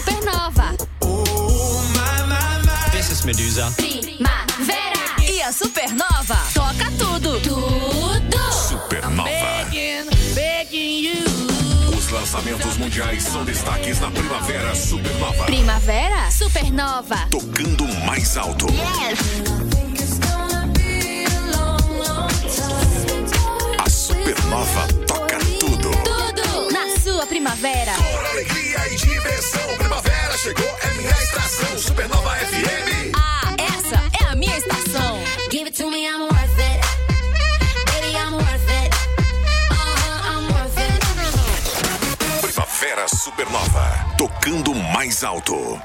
Supernova. This is Medusa. Primavera. E a Supernova toca tudo. Tudo. Supernova. Os lançamentos mundiais são destaques na Primavera Supernova. Primavera. Supernova. Tocando mais alto. A Supernova toca primavera. Por alegria e diversão. Primavera chegou, é minha estação. Supernova FM. Ah, essa é a minha estação. Give it to me, I'm worth it. Baby, I'm worth it. Uh-huh, I'm worth it. Primavera Supernova. Tocando mais alto.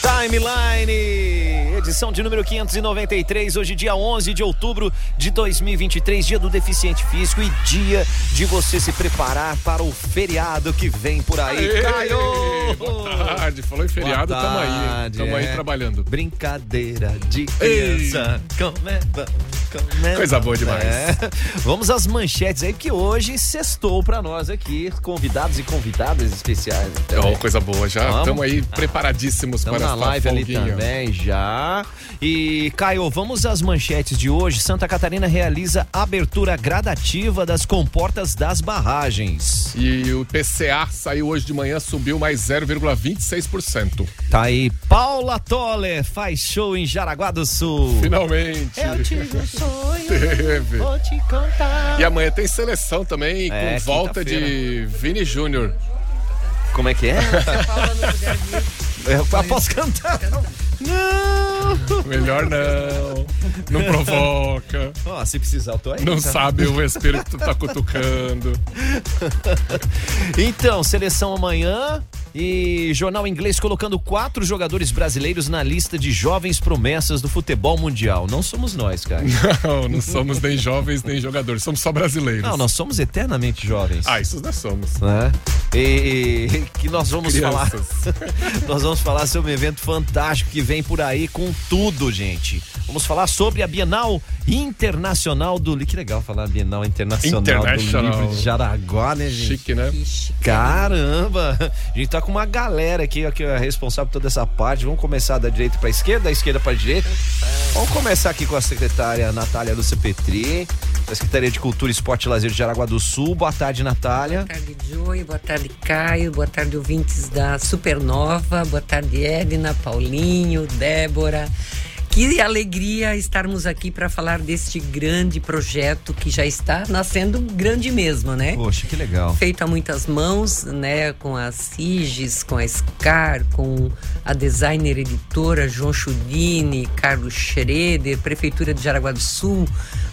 Timeline, edição de número 593, hoje dia 11 de outubro de 2023, dia do deficiente físico e dia de você se preparar para o feriado que vem por aí. Aê, Caio! Boa tarde, falou em feriado, Boa tamo aí, tamo aí é. trabalhando. Brincadeira de criança. Como é bom, como é Coisa boa demais. É. Vamos às manchetes aí, que hoje sextou pra nós aqui, convidados e convidadas especiais. Ó, coisa boa, já estamos aí preparadíssimos Estamos para na esta live ali também já. E Caio, vamos às manchetes de hoje. Santa Catarina realiza abertura gradativa das comportas das barragens. E o PCA saiu hoje de manhã, subiu mais 0,26%. Tá aí, Paula Toller faz show em Jaraguá do Sul. Finalmente. Eu tive um sonho, Teve. vou te contar. E amanhã tem seleção também, É, com volta de. Vini Júnior. Como é que é? Eu posso cantar? Não! Melhor não. Não provoca. Ó, se precisar, eu tô aí. Não tá? sabe o espírito que tu tá cutucando. Então, seleção amanhã e jornal inglês colocando quatro jogadores brasileiros na lista de jovens promessas do futebol mundial. Não somos nós, cara. Não, não somos nem jovens nem jogadores, somos só brasileiros. Não, nós somos eternamente jovens. Ah, isso nós somos. né? E que nós vamos falar. Crianças. nós vamos falar sobre um evento fantástico que vem por aí com tudo, gente. Vamos falar sobre a Bienal Internacional do Livro. Que legal falar Bienal Internacional, do Livro de Jaraguá, né, gente? Chique, né? Caramba! A gente tá com uma galera aqui, que é responsável por toda essa parte. Vamos começar da direita pra esquerda, da esquerda pra direita. Vamos começar aqui com a secretária Natália Lúcia Petri, da Secretaria de Cultura, Esporte e Lazer de Jaraguá do Sul. Boa tarde, Natália. Boa tarde, Joey. Boa tarde, Caio. Boa tarde, ouvintes da Supernova. Boa tarde, Edna, Paulinho, Débora. Que alegria estarmos aqui para falar deste grande projeto que já está nascendo grande mesmo, né? Poxa, que legal. Feito a muitas mãos, né? Com a Siges, com a Scar, com a designer editora João Chudini, Carlos Schroeder, Prefeitura de Jaraguá do Sul,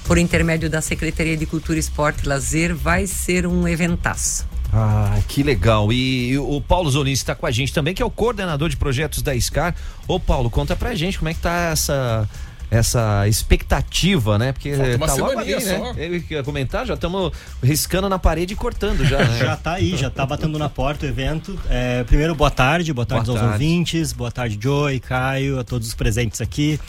por intermédio da Secretaria de Cultura, Esporte e Lazer, vai ser um eventaço. Ah, que legal. E o Paulo Zonin está com a gente também, que é o coordenador de projetos da SCAR. Ô, Paulo, conta pra gente como é que tá essa essa expectativa, né? Porque Falta uma tá logo ali, né? só. Ele quer comentar, já estamos riscando na parede e cortando já, né? Já tá aí, já tá batendo na porta o evento. É, primeiro, boa tarde, boa tarde Boa aos tarde. ouvintes, boa tarde, Joey, Caio, a todos os presentes aqui.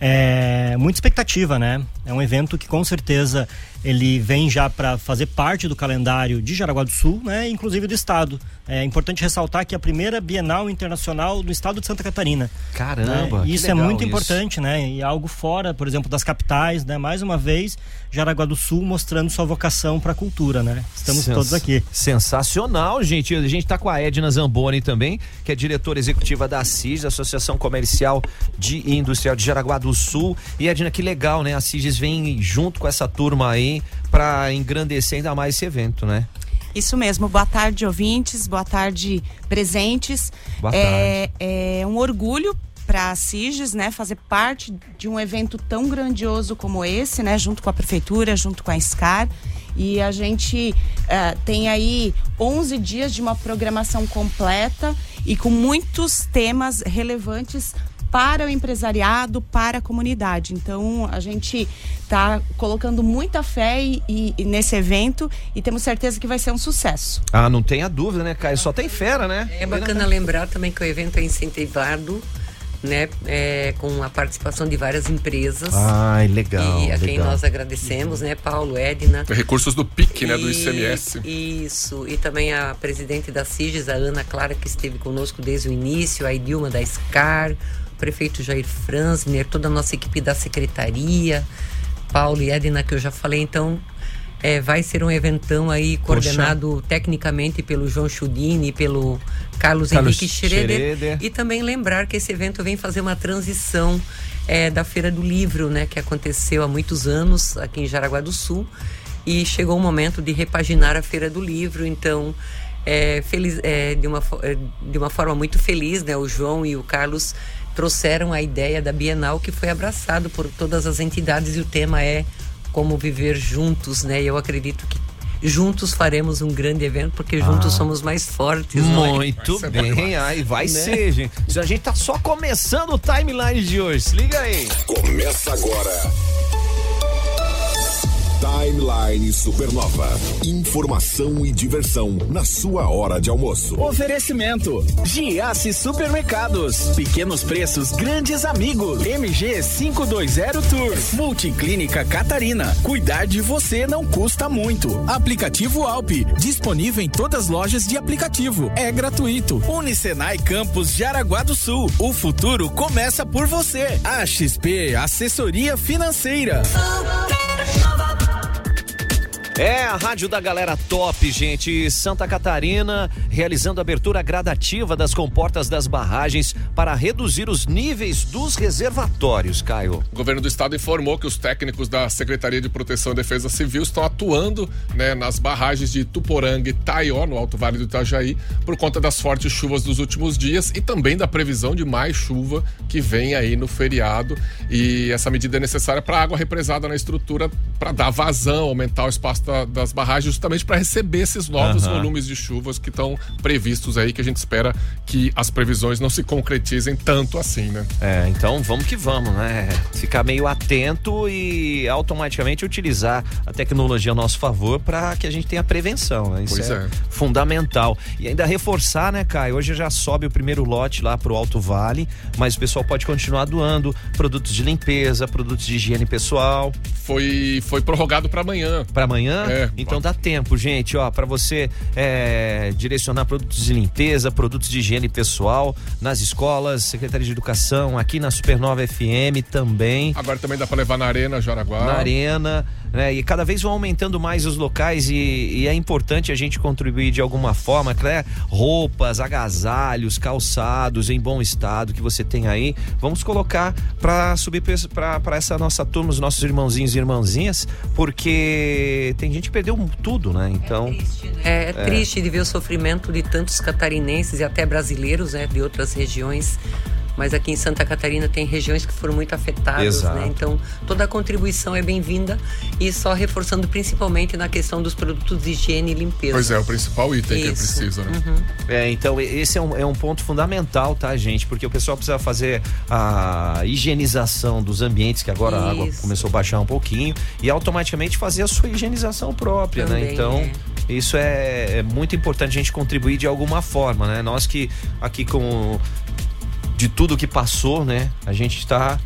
É, muita expectativa, né? É um evento que com certeza ele vem já para fazer parte do calendário de Jaraguá do Sul, né? Inclusive do estado. É importante ressaltar que é a primeira Bienal Internacional do estado de Santa Catarina. Caramba. né? Isso é muito isso. importante, né? E algo fora, por exemplo, das capitais, né? Mais uma vez, Jaraguá do Sul mostrando sua vocação para a cultura, né? Estamos Sens- todos aqui. Sensacional, gente. A gente tá com a Edna Zamboni também, que é diretora executiva da CIS, Associação Comercial de e Industrial de Jaraguá do Sul. E Edna, que legal, né? A CIS vem junto com essa turma aí para engrandecer ainda mais esse evento, né? Isso mesmo. Boa tarde, ouvintes. Boa tarde, presentes. Boa é, é um orgulho para a CIGES, né, fazer parte de um evento tão grandioso como esse, né, junto com a prefeitura, junto com a SCAR. E a gente eh, tem aí 11 dias de uma programação completa e com muitos temas relevantes para o empresariado, para a comunidade. Então, a gente está colocando muita fé e, e- e nesse evento e temos certeza que vai ser um sucesso. Ah, não tenha dúvida, né, Caio? Só tem fera, né? É bacana lembrar também que o evento é incentivado né, é, com a participação de várias empresas. Ai, legal. e a quem legal. nós agradecemos, né, Paulo, Edna. Recursos do PIC, né? Do E- ICMS. Isso, e também a presidente da CIGES, a Ana Clara, que esteve conosco desde o início, a Idilma da SCAR, prefeito Jair Franzner, toda a nossa equipe da secretaria, Paulo e Edna, que eu já falei, então. é, vai ser um eventão aí coordenado tecnicamente pelo João Chudini e pelo Carlos, Carlos Henrique Schroeder. Schroeder. E também lembrar que esse evento vem fazer uma transição é, da Feira do Livro, né, que aconteceu há muitos anos aqui em Jaraguá do Sul. E chegou o momento de repaginar a Feira do Livro, então é, feliz, é, de, uma, é, de uma forma muito feliz, né, o João e o Carlos trouxeram a ideia da Bienal que foi abraçado por todas as entidades e o tema é como viver juntos, né? E eu acredito que juntos faremos um grande evento porque juntos somos mais fortes. não é? Muito bom bem, aí vai ser, gente. A gente tá só começando o timeline de hoje. Se liga aí. Começa agora. Timeline Supernova. Informação e diversão na sua hora de almoço. Oferecimento: Giasse Supermercados. Pequenos preços, grandes amigos. MG 520 Tour. Multiclínica Catarina. Cuidar de você não custa muito. Aplicativo Alpe. Disponível em todas as lojas de aplicativo. É gratuito. Unicenai Campus Jaraguá do Sul. O futuro começa por você. A XP Assessoria Financeira. É a rádio da galera top, gente. Santa Catarina realizando a abertura gradativa das comportas das barragens para reduzir os níveis dos reservatórios, Caio. O governo do estado informou que os técnicos da Secretaria de Proteção e Defesa Civil estão atuando né, nas barragens de Tuporanga e Taió, no Alto Vale do Itajaí, por conta das fortes chuvas dos últimos dias e também da previsão de mais chuva que vem aí no feriado. E essa medida é necessária para a água represada na estrutura para dar vazão, aumentar o espaço da- das barragens, justamente para receber esses novos Aham. volumes de chuvas que estão previstos aí, que a gente espera que as previsões não se concretizem tanto assim, né? É, então vamos que vamos, né? Ficar meio atento e automaticamente utilizar a tecnologia a nosso favor para que a gente tenha prevenção, né? Isso Pois é, é. fundamental. E ainda reforçar, né, Caio? Hoje já sobe o primeiro lote lá pro Alto Vale, mas o pessoal pode continuar doando produtos de limpeza, produtos de higiene pessoal. Foi, foi prorrogado para amanhã. Para amanhã? É. Então dá tempo, gente, ó, para você é, direcionar produtos de limpeza, produtos de higiene pessoal nas escolas, Secretaria de Educação, aqui na Supernova FM também, Agora também dá para levar na Arena Jaraguá. na arena, né? E cada vez vão aumentando mais os locais e, e é importante a gente contribuir de alguma forma, né? Roupas, agasalhos, calçados em bom estado que você tem aí, vamos colocar para subir para essa nossa turma, os nossos irmãozinhos e irmãzinhas, porque tem gente que perdeu tudo, né? Então, É, triste de ver o sofrimento de tantos catarinenses e até brasileiros, né, de outras regiões. Mas aqui em Santa Catarina tem regiões que foram muito afetadas, Exato. né? Então toda a contribuição é bem-vinda e só reforçando principalmente na questão dos produtos de higiene e limpeza. Pois é, o principal item que Isso. precisa, né? É, então esse é um, é um ponto fundamental, tá, gente? Porque o pessoal precisa fazer a higienização dos ambientes, que agora a água Isso. começou a baixar um pouquinho, e automaticamente fazer a sua higienização própria, né? Também, Então. é. Isso é, é muito importante a gente contribuir de alguma forma, né? Nós que aqui com de tudo que passou, né? A gente está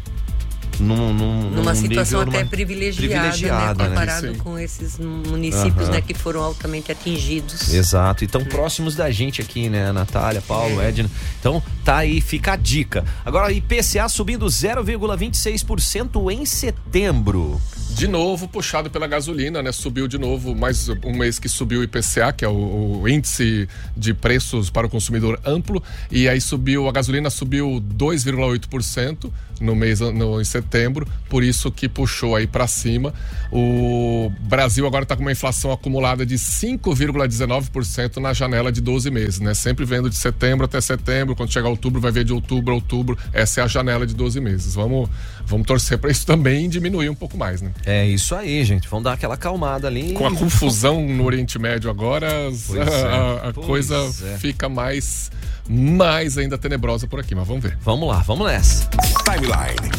num, num, Numa num situação nível, até numa- privilegiada, privilegiada, né? né? Comparado Sim. com esses municípios, Aham. né? Que foram altamente atingidos. Exato. E tão próximos da gente aqui, né? Natália, Paulo, Edna. Então, tá aí, fica a dica. Agora, IPCA subindo 0,26% em setembro. De novo, puxado pela gasolina, né? Subiu de novo, mais um mês que subiu o IPCA, que é o, o índice de preços para o consumidor amplo, e aí subiu, a gasolina subiu 2,8% no mês no, em setembro, por isso que puxou aí para cima. O Brasil agora está com uma inflação acumulada de 5,19% na janela de 12 meses, né? Sempre vendo de setembro até setembro, quando chegar outubro vai ver de outubro a outubro, essa é a janela de 12 meses. Vamos, vamos torcer para isso também diminuir um pouco mais, né? É isso aí, gente. Vamos dar aquela acalmada ali. Com a confusão no Oriente Médio agora, Pois é, a, a pois coisa é. fica mais, mais ainda tenebrosa por aqui, mas vamos ver. Vamos lá, vamos nessa. Timeline.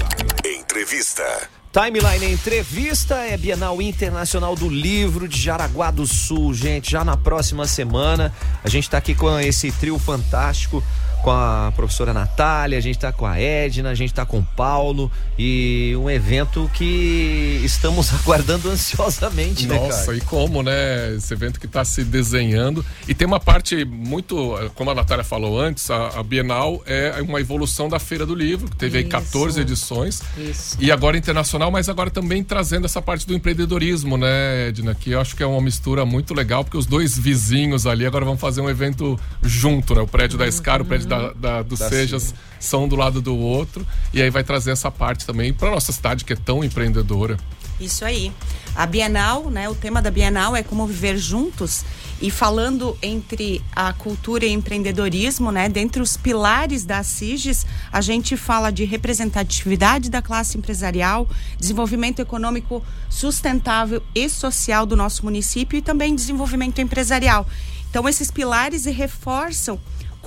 Entrevista. Timeline Entrevista é Bienal Internacional do Livro de Jaraguá do Sul, gente. Já na próxima semana, a gente tá aqui com esse trio fantástico. Com a professora Natália, a gente está com a Edna, a gente está com o Paulo e um evento que estamos aguardando ansiosamente, né, Nossa, cara? e como, né? Esse evento que está se desenhando. E tem uma parte muito, como a Natália falou antes, a, a Bienal é uma evolução da Feira do Livro, que teve aí Isso. 14 edições. Isso. E agora internacional, mas agora também trazendo essa parte do empreendedorismo, né, Edna? Que eu acho que é uma mistura muito legal, porque os dois vizinhos ali agora vão fazer um evento junto, né? O prédio da Scar, o prédio da, da, do Da Sejas são do lado do outro. E aí vai trazer essa parte também para nossa cidade, que é tão empreendedora. Isso aí. A Bienal, né? O tema da Bienal é como viver juntos. E falando entre a cultura e empreendedorismo, né? Dentre os pilares da CIGES, a gente fala de representatividade da classe empresarial, desenvolvimento econômico sustentável e social do nosso município e também desenvolvimento empresarial. Então, esses pilares reforçam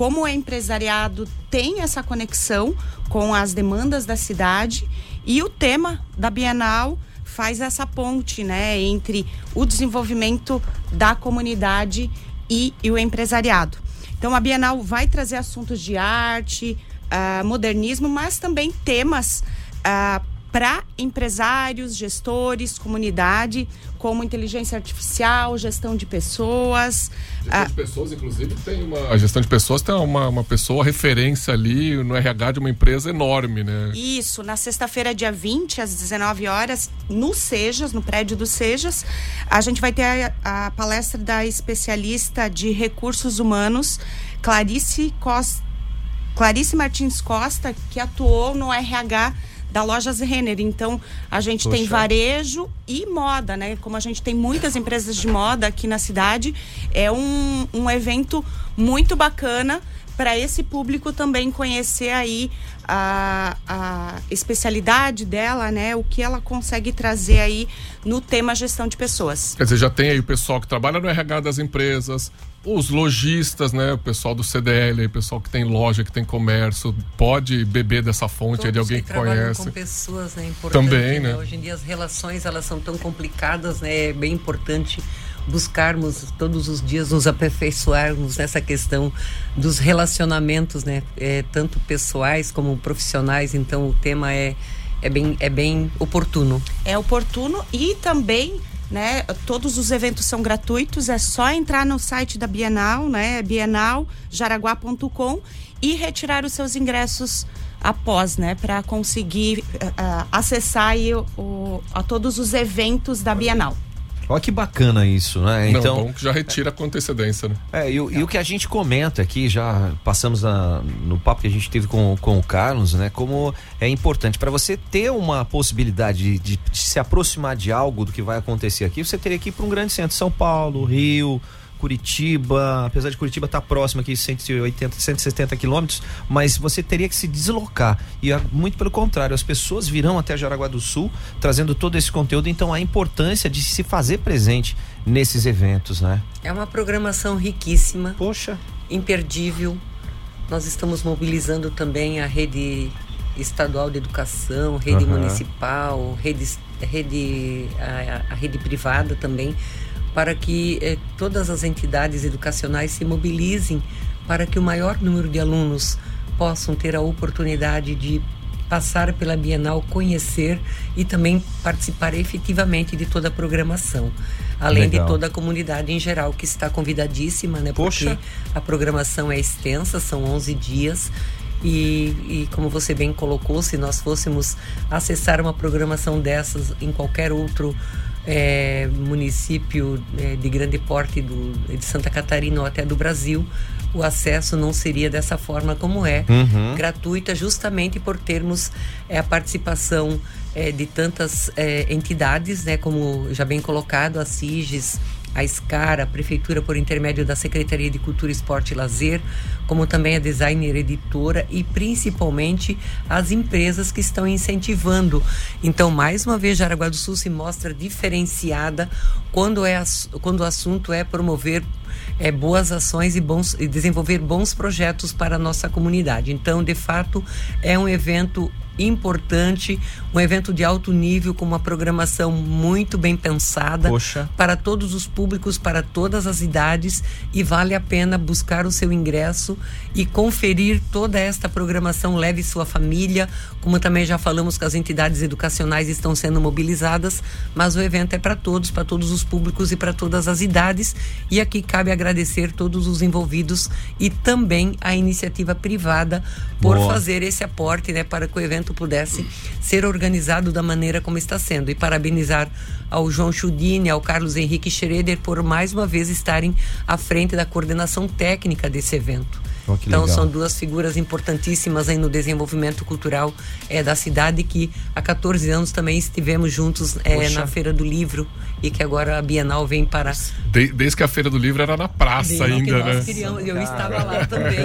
como o empresariado tem essa conexão com as demandas da cidade e o tema da Bienal faz essa ponte, né, entre o desenvolvimento da comunidade e, e o empresariado. Então a Bienal vai trazer assuntos de arte, ah, modernismo, mas também temas para empresários, gestores, comunidade, como inteligência artificial, gestão de pessoas. Gestão ah, de pessoas, inclusive, tem uma. A gestão de pessoas tem uma, uma pessoa referência ali no RH de uma empresa enorme, né? Isso, na sexta-feira, dia 20, às 19 horas, no Sejas, no prédio do Sejas, a gente vai ter a, a palestra da especialista de recursos humanos, Clarice Costa. Clarice Martins Costa, que atuou no RH da Lojas Renner. Então, a gente tem Poxa. varejo e moda, né? Como a gente tem muitas empresas de moda aqui na cidade, é um, um evento muito bacana para esse público também conhecer aí a, a especialidade dela, né? O que ela consegue trazer aí no tema gestão de pessoas. Quer dizer, já tem aí o pessoal que trabalha no RH das empresas, os lojistas, né? O pessoal do CDL, aí, o pessoal que tem loja, que tem comércio, pode beber dessa fonte aí de Todos alguém que que, conhece. com pessoas, né? Importante, Também, né? Hoje em dia as relações elas são tão complicadas, né? É bem importante buscarmos todos os dias nos aperfeiçoarmos nessa questão dos relacionamentos, né? É, tanto pessoais como profissionais. Então o tema é é bem é bem oportuno. É oportuno e também, né? Todos os eventos são gratuitos, é só entrar no site da Bienal, né? bienaljaraguá.com e retirar os seus ingressos após, né? Para conseguir ah, acessar aí o, o- a todos os eventos da Bienal. Olha que bacana isso, né? Não, Então, bom que já retira com antecedência, né? É, e, o- e o que a gente comenta aqui, já passamos na- no papo que a gente teve com, com o Carlos, né? Como é importante para você ter uma possibilidade de, de se aproximar de algo do que vai acontecer aqui, você teria que ir para um grande centro, São Paulo, Rio, Curitiba, apesar de Curitiba estar próximo aqui, 180, 170 quilômetros, mas você teria que se deslocar. E ah, muito pelo contrário, as pessoas virão até Jaraguá do Sul trazendo todo esse conteúdo, então a importância de se fazer presente nesses eventos, né? É uma programação riquíssima. Poxa. imperdível. Nós estamos mobilizando também a rede estadual de educação, rede Aham. municipal, rede, rede a, a rede privada também, para que eh, todas as entidades educacionais se mobilizem para que o maior número de alunos possam ter a oportunidade de passar pela Bienal, conhecer e também participar efetivamente de toda a programação. Além Legal. de toda a comunidade em geral que está convidadíssima, né? Poxa. Porque a programação é extensa, são 11 dias. E, e como você bem colocou, se nós fôssemos acessar uma programação dessas em qualquer outro eh, município eh, de grande porte do, de Santa Catarina ou até do Brasil, o acesso não seria dessa forma como é, Uhum. gratuita, justamente por termos eh, a participação eh, de tantas eh, entidades, né, como já bem colocado, a CIGES, a SCAR, a Prefeitura por intermédio da Secretaria de Cultura, Esporte e Lazer, como também a Designer Editora e principalmente as empresas que estão incentivando. Então, mais uma vez, Jaraguá do Sul se mostra diferenciada quando, é, quando o assunto é promover é, boas ações e, bons, e desenvolver bons projetos para a nossa comunidade. Então, de fato, é um evento importante, um evento de alto nível com uma programação muito bem pensada Poxa. para todos os públicos, para todas as idades e vale a pena buscar o seu ingresso e conferir toda esta programação. Leve sua família, como também já falamos que as entidades educacionais estão sendo mobilizadas, mas o evento é para todos, para todos os públicos e para todas as idades. E aqui cabe agradecer todos os envolvidos e também a iniciativa privada por Boa. fazer esse aporte, né, para que o evento pudesse ser organizado da maneira como está sendo. E parabenizar ao João Chudini, ao Carlos Henrique Schroeder por mais uma vez estarem à frente da coordenação técnica desse evento. Oh, então legal. são duas figuras importantíssimas aí no desenvolvimento cultural é, da cidade que há 14 anos também estivemos juntos é, na Feira do Livro e que agora a Bienal vem para De- desde que a Feira do Livro era na praça ainda, nós né? queríamos, eu estava lá também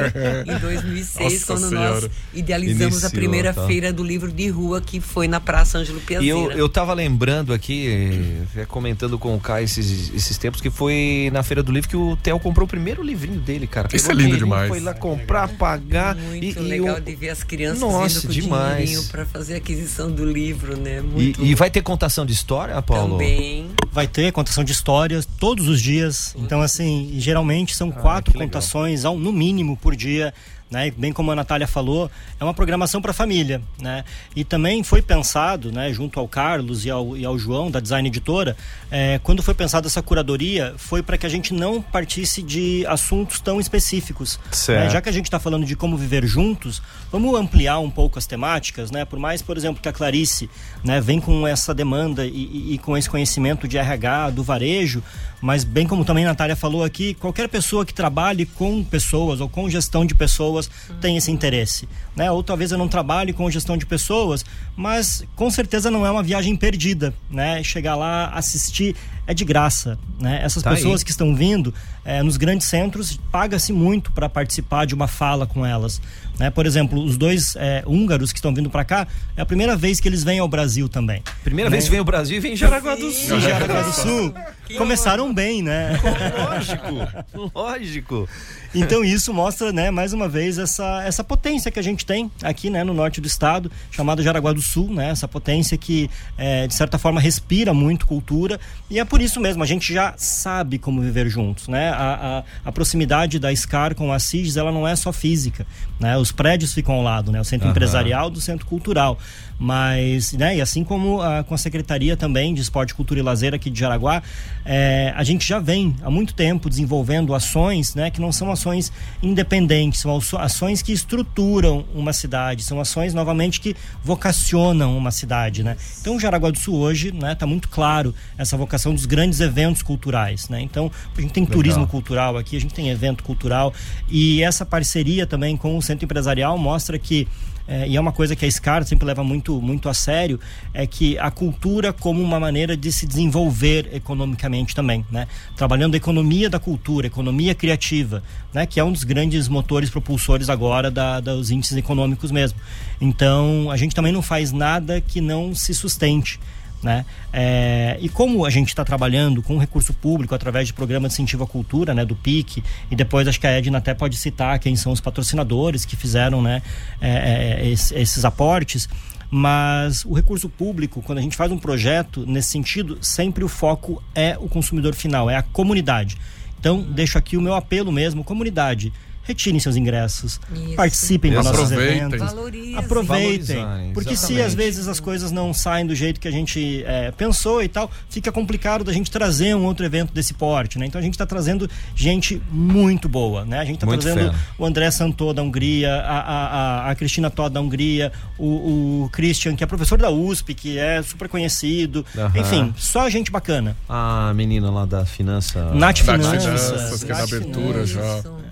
em 2006 Nossa quando Senhora. nós idealizamos a Iniciou, primeira tá. feira do livro de rua que foi na Praça Ângelo E Piazeira. eu, eu tava lembrando aqui, eh, comentando com o Caio esses, esses tempos, que foi na Feira do Livro que o Theo comprou o primeiro livrinho dele, cara. Isso Pegou é lindo demais. Foi lá comprar, pagar. Muito e, e legal o- de ver as crianças Nossa, indo com demais. dinheirinho para fazer a aquisição do livro, né? E, Muito e vai ter contação de história, Paulo? também. Vai ter contação de histórias todos os dias. Então, assim, geralmente são quatro que legal. contações, ao- no mínimo, por dia. Né? Bem como a Natália falou, é uma programação para família. Né? E também foi pensado, né, junto ao Carlos e ao, e ao João, da Design Editora, é, quando foi pensada essa curadoria, foi para que a gente não partisse de assuntos tão específicos. Né? Já que a gente está falando de como viver juntos, vamos ampliar um pouco as temáticas, né? Por mais, por exemplo, que a Clarice, né, vem com essa demanda e, e- e com esse conhecimento de RH, do varejo, mas bem como também a Natália falou aqui, qualquer pessoa que trabalhe com pessoas ou com gestão de pessoas tem esse interesse, né? Ou talvez eu não trabalhe com gestão de pessoas, mas com certeza não é uma viagem perdida, né? Chegar lá, assistir é de graça, né? Essas Tá aí. pessoas que estão vindo eh, nos grandes centros paga-se muito para participar de uma fala com elas. Né? Por exemplo, os dois eh, húngaros que estão vindo para cá é a primeira vez que eles vêm ao Brasil também. Primeira vez que vem o Brasil e vem em Jaraguá do Sul. Em Jaraguá do Sul começaram bem, né? Lógico, lógico. Então isso mostra, né, mais uma vez essa, essa potência que a gente tem aqui, né, no norte do estado, chamada Jaraguá do Sul, né, essa potência que eh, de certa forma respira muito cultura e é por isso mesmo a gente já sabe como viver juntos, né? A, a, a proximidade da SCAR com a CIGES, ela não é só física, né? Os prédios ficam ao lado, né? O centro Aham. empresarial do centro cultural, mas, né? E assim como a, com a secretaria também de Esporte, Cultura e Lazer aqui de Jaraguá, eh, a gente já vem há muito tempo desenvolvendo ações, né? Que não são ações independentes, são ações que estruturam uma cidade, são ações novamente que vocacionam uma cidade, né? Então, o Jaraguá do Sul hoje, né? Tá muito claro essa vocação dos grandes eventos culturais, né? Então, a gente tem turismo cultural aqui, a gente tem evento cultural e essa parceria também com o centro empresarial mostra que é, e é uma coisa que a SCAR sempre leva muito, muito a sério, é que a cultura como uma maneira de se desenvolver economicamente também, né? Trabalhando a economia da cultura, economia criativa, né? Que é um dos grandes motores propulsores agora da, dos índices econômicos mesmo. Então, a gente também não faz nada que não se sustente. Né? É, e como a gente está trabalhando com recurso público através de programa de incentivo à cultura, né, do PIC, e depois acho que a Edna até pode citar quem são os patrocinadores que fizeram né, é, é, es- esses aportes, mas o recurso público, quando a gente faz um projeto nesse sentido, sempre o foco é o consumidor final, é a comunidade. Então, deixo aqui o meu apelo mesmo, comunidade. Retirem seus ingressos, Isso. participem dos nossos eventos. Valorize. Aproveitem. Valorizar, Porque se exatamente. às vezes as coisas não saem do jeito que a gente é, pensou e tal, fica complicado da gente trazer um outro evento desse porte, né? Então a gente está trazendo gente muito boa, né? A gente está trazendo fera. o André Santô da Hungria, a, a, a, a Cristina Todd da Hungria, o, o Christian, que é professor da USP, que é super conhecido. Aham. Enfim, só gente bacana. A menina lá da finança. Nath Nath Finanças. Finanças, que é da abertura Finanças. já.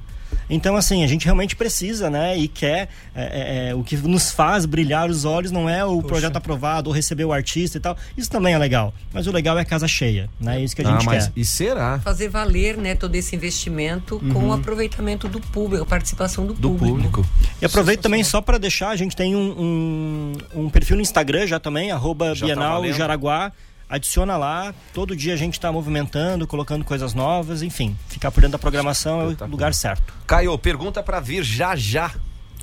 Então, assim, a gente realmente precisa, né? E quer. é, é, é, o que nos faz brilhar os olhos não é o projeto aprovado ou receber o artista e tal. Isso também é legal. Mas o legal é a casa cheia, né? É isso que a Ah, gente mas quer. e será? Fazer valer né, todo esse investimento com o aproveitamento do público, a participação do, Do público. E aproveito também só para deixar, a gente tem um, um, um perfil no Instagram já também, arroba tá Bienal valendo? Jaraguá. Adiciona lá. Todo dia a gente está movimentando, colocando coisas novas, enfim. Ficar por dentro da programação é o lugar certo. Caio, pergunta pra vir já já.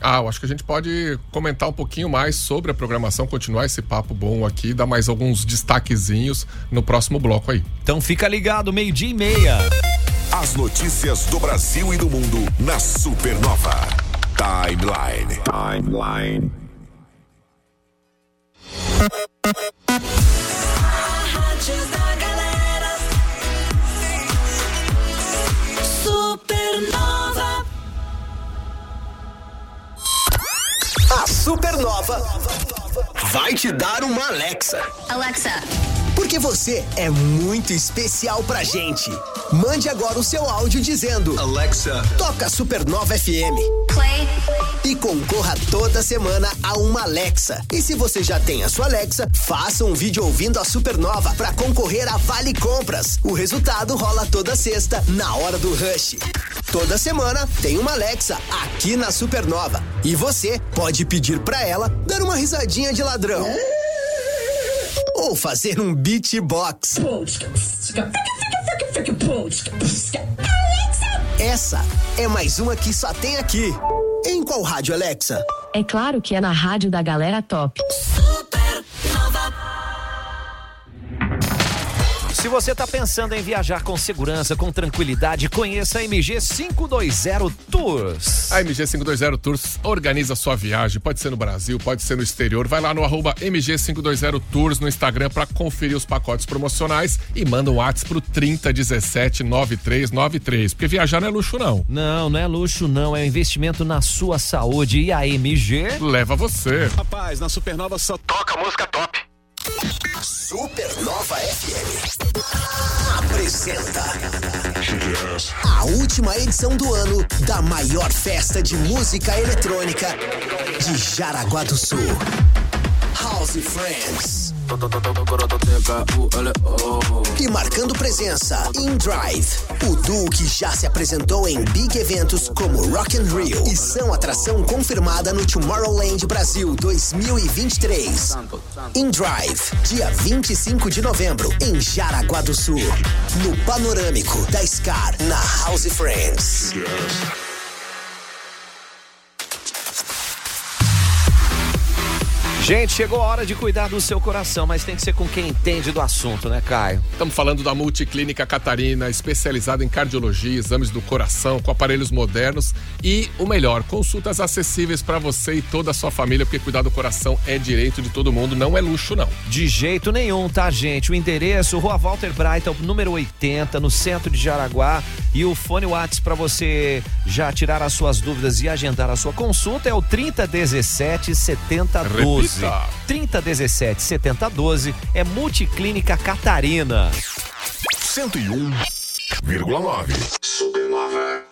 Ah, eu acho que a gente pode comentar um pouquinho mais sobre a programação, continuar esse papo bom aqui, dar mais alguns destaquezinhos no próximo bloco aí. Então fica ligado, meio-dia e meia. As notícias do Brasil e do mundo na Supernova. Timeline. Timeline. A Supernova vai te dar uma Alexa. Alexa, Porque você é muito especial pra gente. Mande agora o seu áudio dizendo: Alexa, toca Supernova FM. play. E concorra toda semana a uma Alexa. E se você já tem a sua Alexa, faça um vídeo ouvindo a Supernova pra concorrer a Vale Compras. O resultado rola toda sexta, na hora do rush. Toda semana tem uma Alexa aqui na Supernova. E você pode pedir pra ela dar uma risadinha de ladrão. Ou fazer um beatbox. Essa é mais uma que só tem aqui. Em qual rádio, Alexa? É claro que é na rádio da galera top. Se você está pensando em viajar com segurança, com tranquilidade, conheça a MG 520 Tours. A MG 520 Tours organiza sua viagem, pode ser no Brasil, pode ser no exterior. Vai lá no arroba MG 520 Tours no Instagram para conferir os pacotes promocionais e manda um WhatsApp pro 3017 9393. Porque viajar não é luxo, não. Não, não é luxo, não. É um investimento na sua saúde. E a MG Leva você. Rapaz, na Supernova só toca música top. Supernova FM apresenta a última edição do ano da maior festa de música eletrônica de Jaraguá do Sul. House Friends. E marcando presença, In Drive, o duo que já se apresentou em big eventos como Rock in Rio e são atração confirmada no Tomorrowland Brasil 2023. In Drive, dia 25 de novembro, em Jaraguá do Sul, no Panorâmico da Scar, na House Friends. Gente, chegou a hora de cuidar do seu coração, mas tem que ser com quem entende do assunto, né, Caio? Estamos falando da Multiclínica Catarina, especializada em cardiologia, exames do coração, com aparelhos modernos e o melhor, consultas acessíveis para você e toda a sua família, porque cuidar do coração é direito de todo mundo, não é luxo não. De jeito nenhum, tá, gente? O endereço, Rua Walter Brighton, número 80, no centro de Jaraguá. E o fone Whats para você já tirar as suas dúvidas e agendar a sua consulta é o 3017 7012. Repita. 3017 7012 é Multiclínica Catarina. 101,9. Supernova.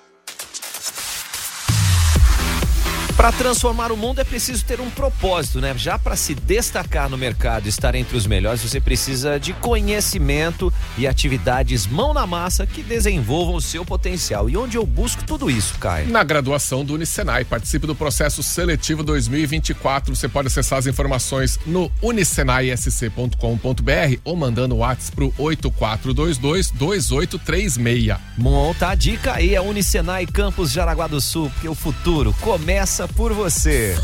Para transformar o mundo é preciso ter um propósito, né? Já para se destacar no mercado e estar entre os melhores, você precisa de conhecimento e atividades mão na massa que desenvolvam o seu potencial. E onde eu busco tudo isso, Caio? Na graduação do Unicenai, participe do processo seletivo 2024. Você pode acessar as informações no unicenaisc.com.br ou mandando o WhatsApp pro 8422 2836. Monta a dica aí, a Unicenai Campus Jaraguá do Sul, porque o futuro começa por você.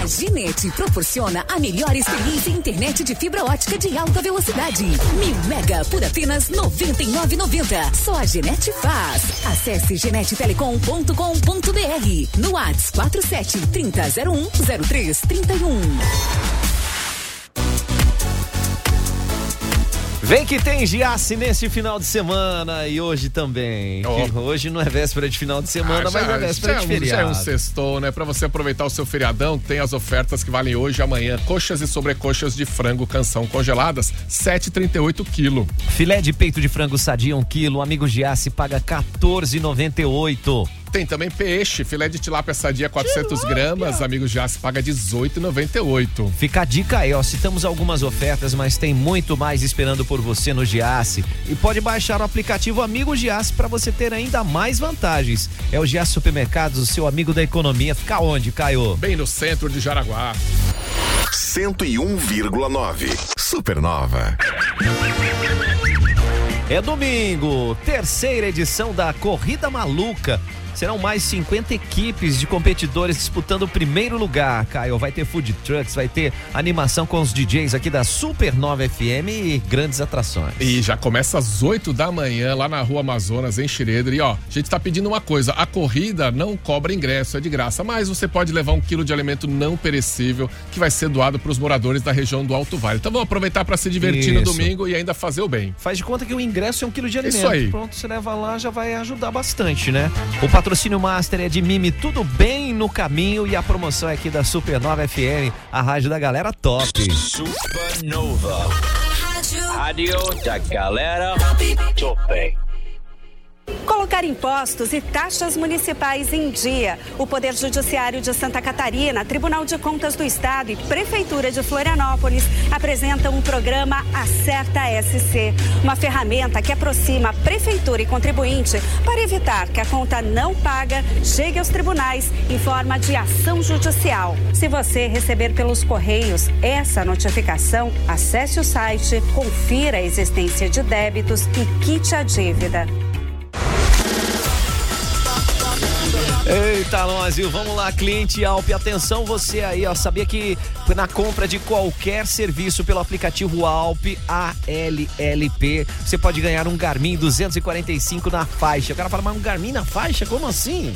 A Ginete proporciona a melhor experiência em internet de fibra ótica de alta velocidade. Mil mega por apenas R$ 99,90. Só a Ginete faz. Acesse genetetelecom.com.br. No WhatsApp 47 3001 0331. Vem que tem Giasse nesse final de semana e hoje também. Que Hoje não é véspera de final de semana, Ah, mas é véspera já de um- já é feriado. um sextou, né? Pra você aproveitar o seu feriadão, tem as ofertas que valem hoje e amanhã. Coxas e sobrecoxas de frango canção congeladas, 7,38 quilo. Filé de peito de frango sadia, 1 um quilo. Amigo Giasse paga 14,98. Tem também peixe, filé de tilápia sadia 400 gramas, amigo já se paga 18,98. Fica a dica aí, ó. Citamos algumas ofertas, mas tem muito mais esperando por você no Giasse. E pode baixar o aplicativo Amigo Giasse para você ter ainda mais vantagens. É o Giasse Supermercados, o seu amigo da economia. Fica onde, Caio? Bem no centro de Jaraguá. 101,9. Supernova. É domingo, terceira edição da Corrida Maluca. Serão mais 50 equipes de competidores disputando o primeiro lugar, Caio. Vai ter food trucks, vai ter animação com os DJs aqui da Supernova FM e grandes atrações. E já começa às 8 da manhã lá na Rua Amazonas, em Schroeder. E ó, a gente tá pedindo uma coisa: a corrida não cobra ingresso, é de graça, mas você pode levar um quilo de alimento não perecível que vai ser doado para os moradores da região do Alto Vale. Então vamos aproveitar para se divertir no Isso. domingo e ainda fazer o bem. Faz de conta que o ingresso é um quilo de alimento. Isso aí. Pronto, você leva lá, já vai ajudar bastante, né? O patrocínio master é de Mimi, tudo bem no caminho e a promoção é aqui da Supernova FM, a rádio da galera top. Supernova. Rádio da galera top. Impostos e taxas municipais em dia. O Poder Judiciário de Santa Catarina, Tribunal de Contas do Estado e Prefeitura de Florianópolis apresentam um programa Acerta SC, uma ferramenta que aproxima prefeitura e contribuinte para evitar que a conta não paga chegue aos tribunais em forma de ação judicial. Se você receber pelos correios essa notificação, acesse o site, confira a existência de débitos e quite a dívida. Eita, Lózio, vamos lá, cliente Alp, atenção você aí, ó, sabia que na compra de qualquer serviço pelo aplicativo Alp, A-L-L-P, você pode ganhar um Garmin 245 na faixa. O cara fala, mas um Garmin na faixa? Como assim?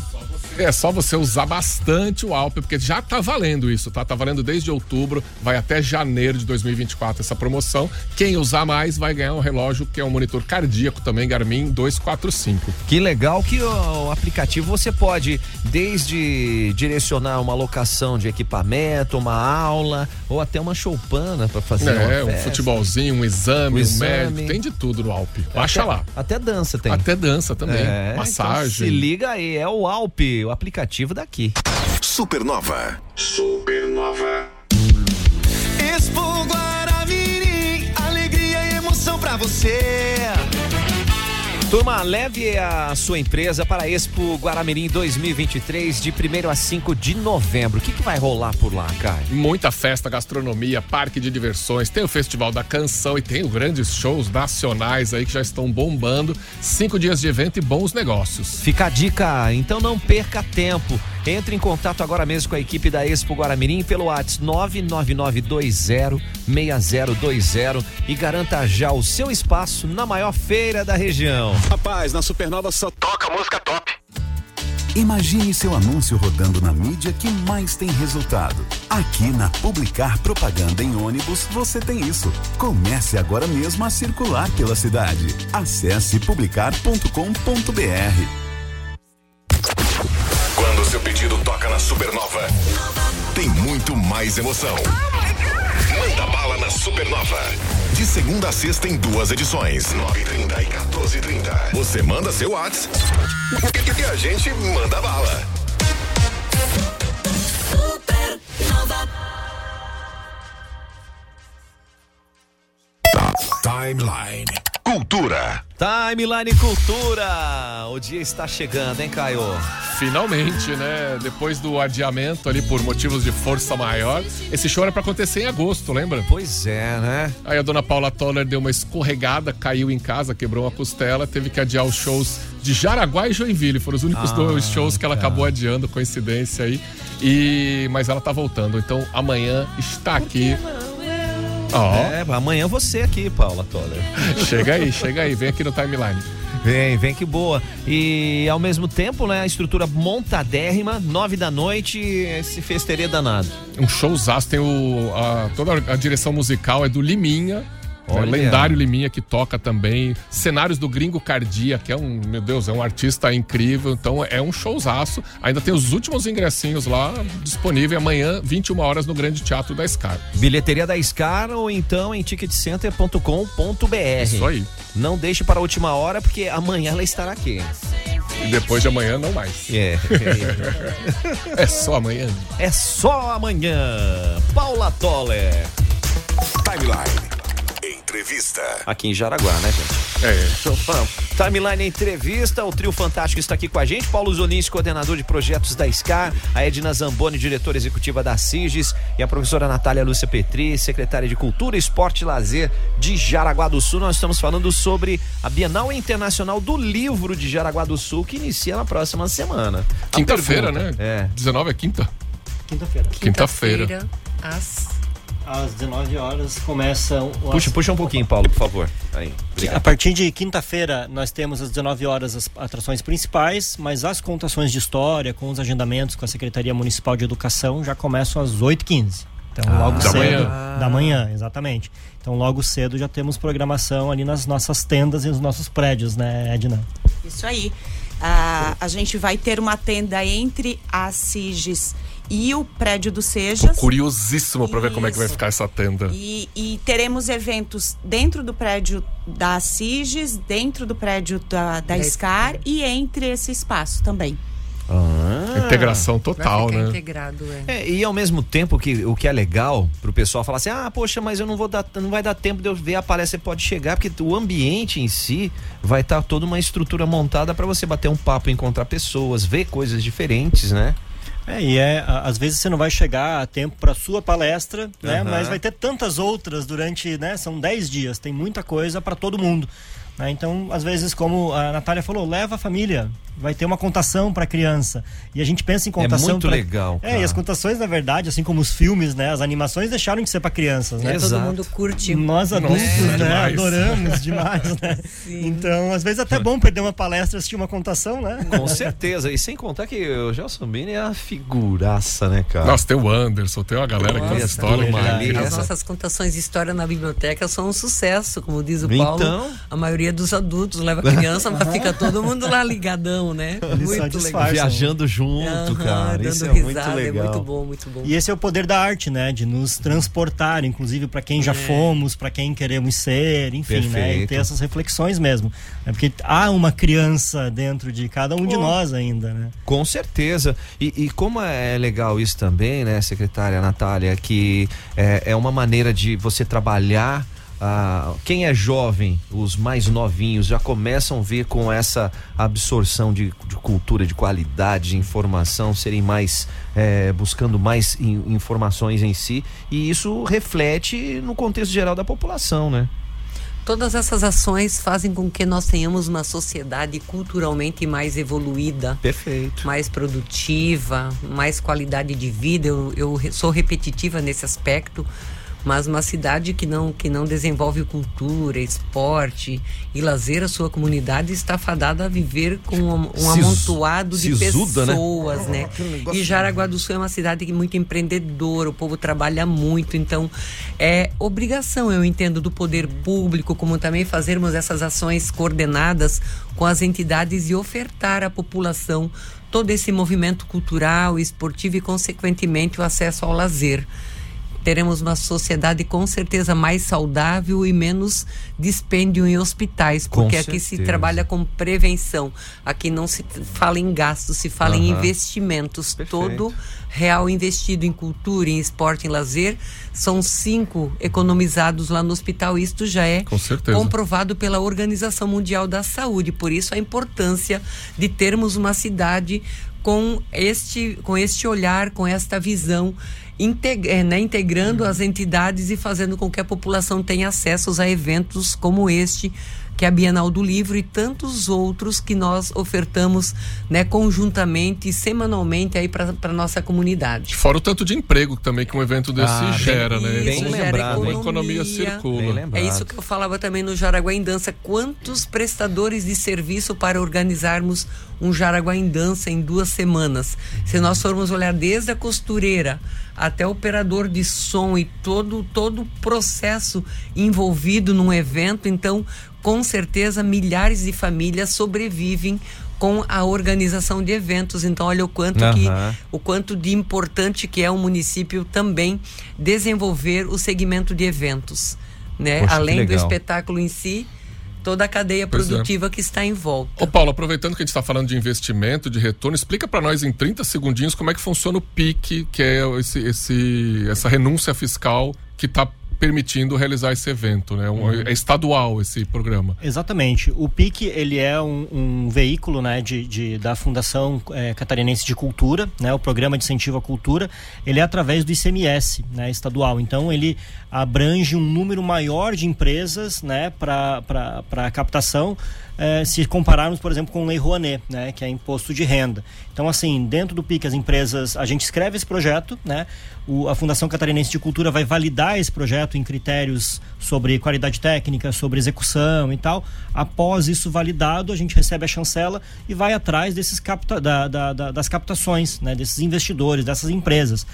É só você usar bastante o Alp, porque já tá valendo isso, tá? Tá valendo desde outubro, vai até janeiro de 2024 essa promoção. Quem usar mais vai ganhar um relógio que é um monitor cardíaco também, Garmin 245. Que legal que o aplicativo você pode desde direcionar uma locação de equipamento, uma aula ou até uma choupana para fazer É, um futebolzinho, um exame, Um um, exame. médico, tem de tudo no Alp. Baixa Até- lá. Até dança tem. Até dança também, É, então massagem. se liga aí, é o Alp, o aplicativo daqui. Supernova. Supernova. Expo Guaramirim, alegria e emoção pra você. Turma, leve a sua empresa para a Expo Guaramirim 2023 de 1 a 5 de novembro. O que, que vai rolar por lá, cara? Muita festa, gastronomia, parque de diversões, tem o Festival da Canção e tem grandes shows nacionais aí que já estão bombando. Cinco dias de evento e bons negócios. Fica a dica, então não perca tempo. Entre em contato agora mesmo com a equipe da Expo Guaramirim pelo WhatsApp 999206020 e garanta já o seu espaço na maior feira da região. Rapaz, na Supernova só toca música top. Imagine seu anúncio rodando na mídia que mais tem resultado. Aqui na Publicar Propaganda em ônibus você tem isso. Comece agora mesmo a circular pela cidade. Acesse publicar.com.br. toca na Supernova, tem muito mais emoção. Manda bala na Supernova. De segunda a sexta em duas edições, 9h30 e 14h30. Você manda seu WhatsApp e a gente manda bala. Timeline. Cultura. Timeline Cultura. O dia está chegando, hein, Caio? Finalmente, né? Depois do adiamento ali por motivos de força maior, esse show era pra acontecer em agosto, lembra? Pois é, né? Aí a dona Paula Toller deu uma escorregada, caiu em casa, quebrou uma costela, teve que adiar os shows de Jaraguá e Joinville. Foram os únicos Ah, dois shows que ela tá. acabou adiando, coincidência aí. E mas ela tá voltando, então amanhã está aqui. Ó, É, amanhã você aqui, Paula Toller. chega aí, chega aí, vem aqui no timeline. Vem, vem que boa. E ao mesmo tempo, né, a estrutura montadérrima, nove da noite, esse festeirê danado. Um showzaço, tem o. a- toda a direção musical é do Liminha. É, Olha. lendário Liminha que toca também. Cenários do Gringo Cardia, que é um, meu Deus, é um artista incrível. Então é um showzaço. Ainda tem os últimos ingressinhos lá disponível amanhã, 21 horas, no Grande Teatro da Scar. Bilheteria da Scar ou então em ticketcenter.com.br. Isso aí. Não deixe para a última hora, porque amanhã ela estará aqui. E depois de amanhã, não mais. É. é só amanhã. É só amanhã. Paula Toller. Timeline. Entrevista. Aqui em Jaraguá, né, gente? É. Então. Timeline Entrevista, o trio fantástico está aqui com a gente. Paulo Zonis, coordenador de projetos da SCAR, a Edna Zamboni, diretora executiva da CIGES, e a professora Natália Lúcia Petri, secretária de Cultura, Esporte e Lazer de Jaraguá do Sul. Nós estamos falando sobre a Bienal Internacional do Livro de Jaraguá do Sul, que inicia na próxima semana. Quinta-feira, né? É. 19 é quinta? Quinta-feira. Quinta-feira. Às Às 19 horas começam. o- Puxa, puxa um pouquinho, Paulo, por favor. Aí, A partir de quinta-feira, nós temos às 19 horas as atrações principais, mas as contações de história, com os agendamentos com a Secretaria Municipal de Educação, já começam às 8h15. Então, Ah, logo da cedo. manhã. Da manhã, exatamente. Então, logo cedo já temos programação ali nas nossas tendas e nos nossos prédios, né, Edna? Isso aí. Ah, a gente vai ter uma tenda entre a SIGES e o prédio do Tô Sejas. curiosíssimo pra ver como é que vai ficar essa tenda. E, e teremos eventos dentro do prédio da SIGES, dentro do prédio da, da Da SCAR e entre esse espaço também. Ah. Integração total, vai ficar né? integrado, é. É, e ao mesmo tempo que o que é legal pro pessoal falar assim: "Ah, poxa, mas eu não vou dar, não vai dar tempo de eu ver a palestra, você pode chegar, porque o ambiente em si vai estar toda uma estrutura montada para você bater um papo, encontrar pessoas, ver coisas diferentes, né? É, e é, às vezes você não vai chegar a tempo para sua palestra, né? Aham. Mas vai ter tantas outras durante, né? São 10 dias, tem muita coisa para todo mundo. Né? Então, às vezes, como a Natália falou, leva a família. Vai ter uma contação para criança. E a gente pensa em contação. É muito pra- legal, É, cara. e as contações, na verdade, assim como os filmes, né? As animações deixaram de ser para crianças, né? Exato. Todo mundo curte. Nós adultos, né? demais. Adoramos demais, né? Então, às vezes, é até bom perder uma palestra, assistir uma contação, né? Com certeza. E sem contar que o Gelson Bini é a figuraça, né, cara? Nossa, tem o Anderson, tem uma galera que faz Nossa, história. que- ali. As nossas contações de história na biblioteca são um sucesso, como diz o Então? Paulo. A maioria dos adultos leva criança, mas fica todo mundo lá ligadão, né? Eles Muito legal. Viajando junto, Aham, cara. dando Isso é risada, muito legal. É muito bom, muito bom. E esse é o poder da arte, né? De nos transportar, inclusive para quem já fomos, para quem queremos ser, enfim, né? E Perfeito. ter essas reflexões mesmo. É porque há uma criança dentro de cada um de nós ainda, né? Com certeza. E, e como é legal isso também, né, secretária Natália, que é, é uma maneira de você trabalhar. Ah, quem é jovem, os mais novinhos, já começam a ver com essa absorção de, de cultura, de qualidade, de informação, serem mais. eh, buscando mais in- informações em si. E isso reflete no contexto geral da população, né? Todas essas ações fazem com que nós tenhamos uma sociedade culturalmente mais evoluída, Perfeito. mais produtiva, mais qualidade de vida. Eu, eu sou repetitiva nesse aspecto, mas uma cidade que não que não desenvolve cultura, esporte e lazer a sua comunidade está fadada a viver com um, um amontoado de sisuda, né? pessoas, né? E Jaraguá do Sul é uma cidade que é muito empreendedora, o povo trabalha muito, então é obrigação, eu entendo, do poder público, como também fazermos essas ações coordenadas com as entidades e ofertar à população todo esse movimento cultural, esportivo e, consequentemente, o acesso ao lazer teremos uma sociedade com certeza mais saudável e menos dispêndio em hospitais, Com porque aqui se certeza. trabalha com prevenção. Aqui não se fala em gastos, se fala em Aham. investimentos. Perfeito. Todo real investido em cultura, em esporte, em lazer, são cinco economizados lá no hospital. Isto já é Com comprovado pela Organização Mundial da Saúde. Por isso a importância de termos uma cidade com este, com este olhar, com esta visão, integ eh, né, integrando as entidades e fazendo com que a população tenha acesso a eventos como este, que é a Bienal do Livro e tantos outros que nós ofertamos né, conjuntamente e semanalmente aí para a nossa comunidade. Fora o tanto de emprego também que um evento desse Ah, bem- gera, né? bem Isso, lembrado, A hein? economia Bem circula. lembrado. É isso que eu falava também no Jaraguá em Dança. Quantos prestadores de serviço para organizarmos um Jaraguá em Dança em duas semanas? Se nós formos olhar desde a costureira até o operador de som e todo todo o processo envolvido num evento, então com certeza milhares de famílias sobrevivem com a organização de eventos. Então olha o quanto que Aham. o quanto de importante que é o município também desenvolver o segmento de eventos, né? Poxa, que Além do espetáculo em si, toda a cadeia é. produtiva que está em volta. Ô Paulo, aproveitando que a gente está falando de investimento, de retorno, explica para nós em 30 segundinhos como é que funciona o PIC, que é esse, esse- essa renúncia fiscal que está permitindo realizar esse evento, né? Um- Uhum. É estadual esse programa. Exatamente. O PIC ele é um, um veículo né, de, de- da Fundação eh, Catarinense de Cultura, né, o Programa de Incentivo à Cultura. Ele é através do ICMS né, estadual. Então ele abrange um número maior de empresas né, para captação. eh, se compararmos, por exemplo, com o Lei Rouanet, né, que é imposto de renda. Então, assim, dentro do PIC, as empresas, a gente escreve esse projeto, né, o- a Fundação Catarinense de Cultura vai validar esse projeto em critérios sobre qualidade técnica, sobre execução e tal. Após isso validado, a gente recebe a chancela e vai atrás desses capta, da- da- da- das captações, né, desses investidores, dessas empresas.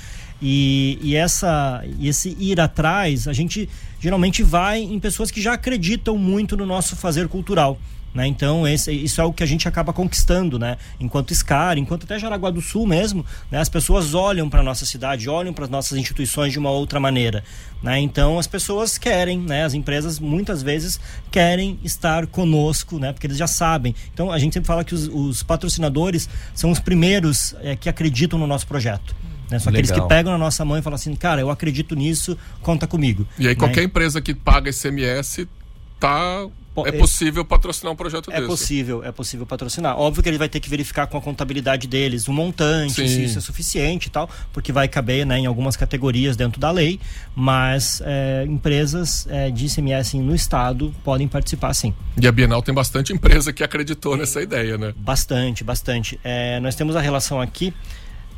E, e essa, esse ir atrás, a gente geralmente vai em pessoas que já acreditam muito no nosso fazer cultural. Né? Então, esse, isso é o que a gente acaba conquistando, né? Enquanto SCAR, enquanto até Jaraguá do Sul mesmo, né? as pessoas olham para nossa cidade, olham para as nossas instituições de uma outra maneira. Né? Então, as pessoas querem, né? as empresas muitas vezes querem estar conosco, né? porque eles já sabem. Então, a gente sempre fala que os, os patrocinadores são os primeiros eh, que acreditam no nosso projeto. Né? São aqueles que pegam na nossa mão e falam assim, cara, eu acredito nisso, conta comigo. E aí Né? qualquer empresa que paga ICMS tá é é- possível patrocinar um projeto É desse. possível, é possível patrocinar. Óbvio que ele vai ter que verificar com a contabilidade deles o montante, Sim. se isso é suficiente e tal, porque vai caber né, em algumas categorias dentro da lei, mas é, empresas é, de ICMS no estado podem participar sim. E a Bienal tem bastante empresa que acreditou nessa ideia, né? Bastante, bastante. É, nós temos a relação aqui.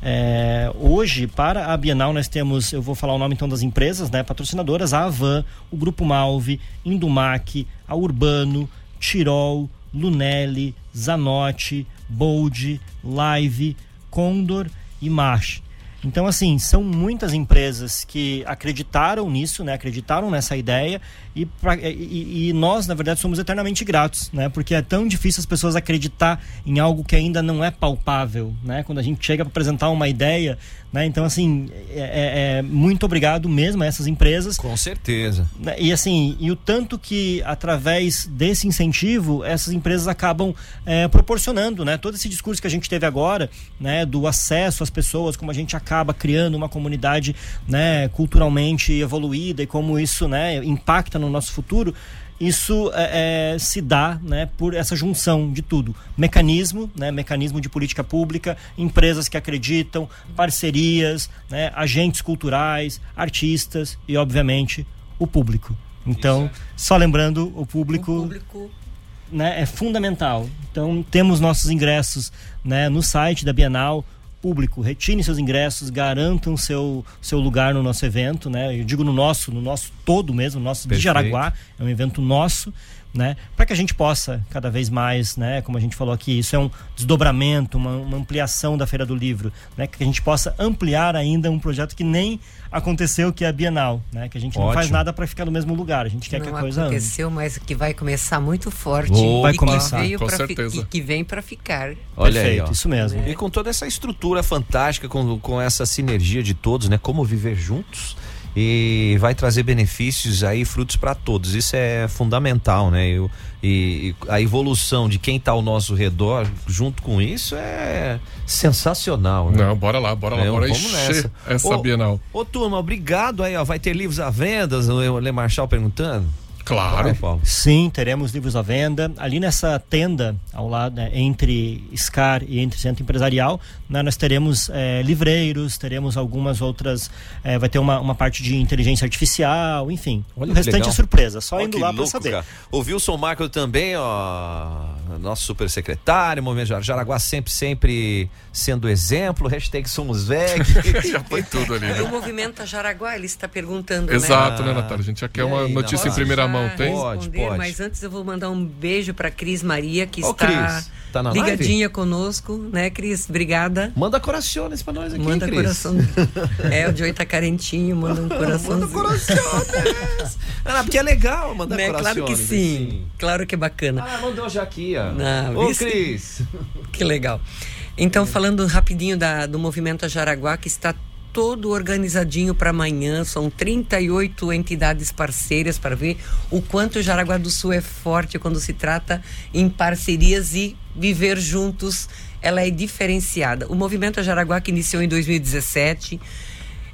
É, hoje, para a Bienal, nós temos, eu vou falar o nome então das empresas, né? Patrocinadoras, a Avan, o Grupo Malve, Indumac, a Urbano, Tirol, Lunelli, Zanotti, Bold, Live, Condor e March. Então, assim, são muitas empresas que acreditaram nisso, né? Acreditaram nessa ideia e, pra- e- e nós, na verdade, somos eternamente gratos, né? Porque é tão difícil as pessoas acreditar em algo que ainda não é palpável, né? Quando a gente chega para apresentar uma ideia, né? Então, assim, é, é- é muito obrigado mesmo a essas empresas. Com certeza. Né, E assim, e o tanto que através desse incentivo essas empresas acabam eh, proporcionando, né? Todo esse discurso que a gente teve agora, né? Do acesso às pessoas, como a gente acaba criando uma comunidade, né? Culturalmente evoluída e como isso, né? Impacta no nosso futuro. Isso eh, eh, se dá né, por essa junção de tudo. Mecanismo, né, mecanismo de política pública, empresas que acreditam, parcerias, né, agentes culturais, artistas e, obviamente, o público. Então, só lembrando, o público, público né, é fundamental. Então, temos nossos ingressos né, no site da Bienal. Público, retire seus ingressos, garantam seu, seu lugar no nosso evento, né? Eu digo no nosso, no nosso todo mesmo, no nosso de Perfeito. Jaraguá, é um evento nosso, né? Para que a gente possa cada vez mais, né? Como a gente falou aqui, isso é um desdobramento, uma, uma ampliação da Feira do Livro, né? Que a gente possa ampliar ainda um projeto que nem aconteceu, que é a Bienal, né? Que a gente não faz Ótimo. nada para ficar no mesmo lugar, a gente quer que não a coisa ande. aconteceu, mas que vai começar muito forte. Oh, vai e começar, que veio com certeza. e que vem para ficar. Olha aí, Perfeito, ó. isso mesmo. E com toda essa estrutura fantástica, com, com essa sinergia de todos, né? Como viver juntos e vai trazer benefícios aí, frutos para todos. Isso é fundamental, né? Eu- e, e a evolução de quem tá ao nosso redor junto com isso é sensacional, né? Não, bora lá, bora lá, É, bora vamos nessa. essa Ô, Bienal. Ô, turma, obrigado aí, ó. Vai ter livros à venda, o Le Marchal perguntando. Claro. Vai, Paulo. Sim, teremos livros à venda. Ali nessa tenda, ao lado, né, entre SCAR e entre Centro Empresarial, né, nós teremos eh, livreiros, teremos algumas outras. eh, vai ter uma, uma parte de inteligência artificial, enfim. Olha o restante legal. é surpresa, só Ó, indo lá para saber. cara. O Wilson Marco também, ó, nosso super secretário, Movimento Jar- Jaraguá sempre, sempre sendo exemplo, hashtag somos VEG. Já foi tudo ali, E o né? movimento Jaraguá, ele está perguntando, Exato, né? né, Natália? A gente já quer uma notícia em primeira mão, Já tem? responder, Mas antes eu vou mandar um beijo para Cris Maria, que Ô, está Cris, tá na ligadinha conosco, né, Cris? Obrigada. Manda corações pra nós aqui, Manda Cris. coração. É, o Joey tá carentinho, manda um coração. Manda Ah, porque é legal mandar né? corações. Claro que sim. Claro que é bacana. Ah, mandou já aqui, ó. Não, Ô, Cris. Que legal. Então, falando rapidinho da, do movimento Jaraguá, que está todo organizadinho para amanhã, são 38 entidades parceiras para ver o quanto o Jaraguá do Sul é forte quando se trata em parcerias e viver juntos, ela é diferenciada. O movimento Jaraguá que iniciou em 2017,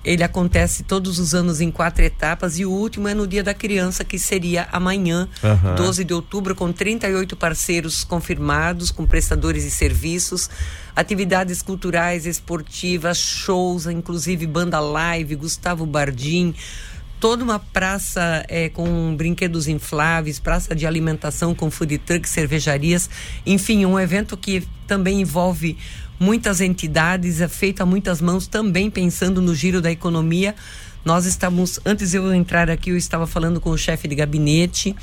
Ele acontece todos os anos em quatro etapas e o último é no Dia da Criança, que seria amanhã, Aham. 12 de outubro, com 38 parceiros confirmados, com prestadores de serviços, atividades culturais, esportivas, shows, inclusive banda live, Gustavo Bardim, toda uma praça eh, com brinquedos infláveis, praça de alimentação com food trucks, cervejarias, enfim, um evento que também envolve muitas entidades, é feito a muitas mãos, também pensando no giro da economia. Nós estamos, antes de eu entrar aqui, eu estava falando com o chefe de gabinete